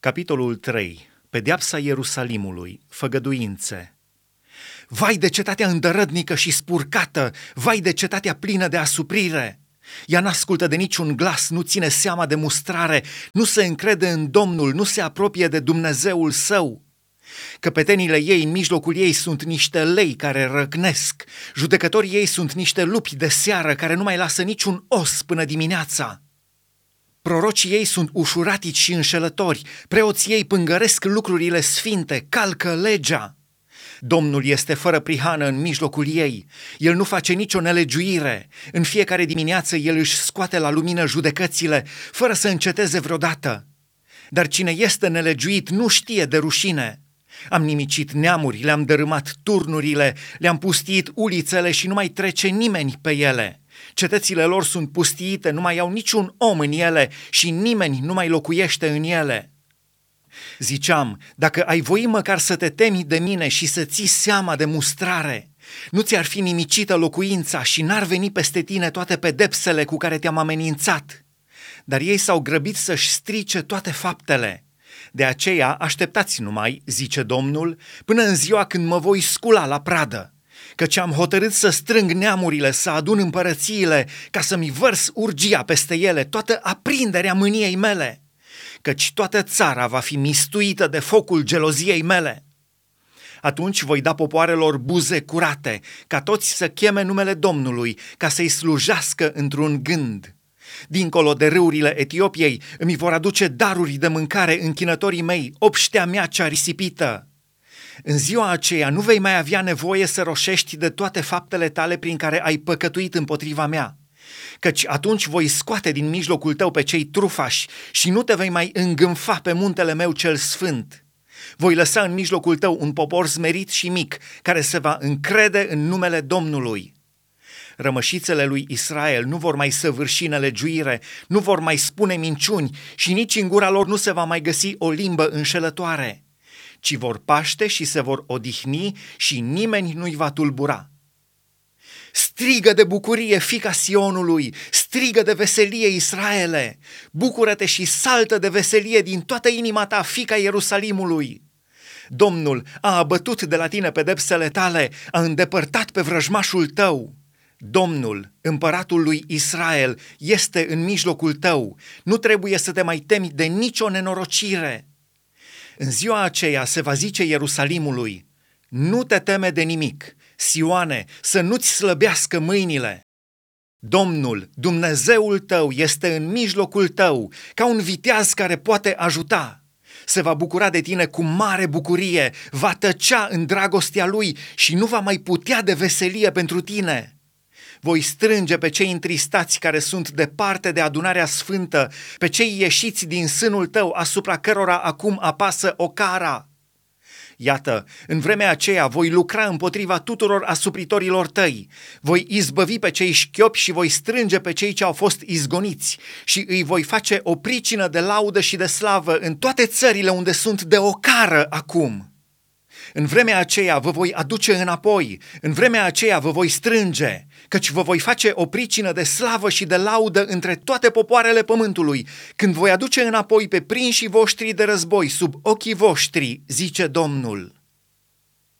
Capitolul 3. Pedeapsa Ierusalimului. Făgăduințe. Vai de cetatea îndărădnică și spurcată! Vai de cetatea plină de asuprire! Ea n-ascultă de niciun glas, nu ține seama de mustrare, nu se încrede în Domnul, nu se apropie de Dumnezeul său. Căpetenile ei în mijlocul ei sunt niște lei care răcnesc, judecătorii ei sunt niște lupi de seară care nu mai lasă niciun os până dimineața. Prorocii ei sunt ușuratici și înșelători, preoții ei pângăresc lucrurile sfinte, calcă legea. Domnul este fără prihană în mijlocul ei, el nu face nicio nelegiuire, în fiecare dimineață el își scoate la lumină judecățile, fără să înceteze vreodată. Dar cine este nelegiuit nu știe de rușine. Am nimicit neamuri, le-am dărâmat turnurile, le-am pustit ulițele și nu mai trece nimeni pe ele. Cetățile lor sunt pustiite, nu mai au niciun om în ele și nimeni nu mai locuiește în ele. Ziceam, dacă ai voi măcar să te temi de mine și să ții seama de mustrare, nu ți-ar fi nimicită locuința și n-ar veni peste tine toate pedepsele cu care te-am amenințat. Dar ei s-au grăbit să-și strice toate faptele. De aceea așteptați numai, zice Domnul, până în ziua când mă voi scula la pradă căci am hotărât să strâng neamurile, să adun împărățiile, ca să-mi vărs urgia peste ele, toată aprinderea mâniei mele, căci toată țara va fi mistuită de focul geloziei mele. Atunci voi da popoarelor buze curate, ca toți să cheme numele Domnului, ca să-i slujească într-un gând. Dincolo de râurile Etiopiei îmi vor aduce daruri de mâncare închinătorii mei, obștea mea cea risipită. În ziua aceea nu vei mai avea nevoie să roșești de toate faptele tale prin care ai păcătuit împotriva mea, căci atunci voi scoate din mijlocul tău pe cei trufași și nu te vei mai îngânfa pe muntele meu cel sfânt. Voi lăsa în mijlocul tău un popor smerit și mic, care se va încrede în numele Domnului. Rămășițele lui Israel nu vor mai săvârși nelegiuire, nu vor mai spune minciuni și nici în gura lor nu se va mai găsi o limbă înșelătoare ci vor paște și se vor odihni și nimeni nu-i va tulbura. Strigă de bucurie, fica Sionului, strigă de veselie, Israele, bucură-te și saltă de veselie din toată inima ta, fica Ierusalimului. Domnul a abătut de la tine pedepsele tale, a îndepărtat pe vrăjmașul tău. Domnul, împăratul lui Israel, este în mijlocul tău. Nu trebuie să te mai temi de nicio nenorocire. În ziua aceea se va zice Ierusalimului, nu te teme de nimic, Sioane, să nu-ți slăbească mâinile. Domnul, Dumnezeul tău, este în mijlocul tău, ca un viteaz care poate ajuta. Se va bucura de tine cu mare bucurie, va tăcea în dragostea lui și nu va mai putea de veselie pentru tine voi strânge pe cei întristați care sunt departe de adunarea sfântă, pe cei ieșiți din sânul tău asupra cărora acum apasă o cara. Iată, în vremea aceea voi lucra împotriva tuturor asupritorilor tăi, voi izbăvi pe cei șchiopi și voi strânge pe cei ce au fost izgoniți și îi voi face o pricină de laudă și de slavă în toate țările unde sunt de ocară acum. În vremea aceea vă voi aduce înapoi, în vremea aceea vă voi strânge, căci vă voi face o pricină de slavă și de laudă între toate popoarele pământului, când voi aduce înapoi pe prinșii voștri de război sub ochii voștri, zice Domnul.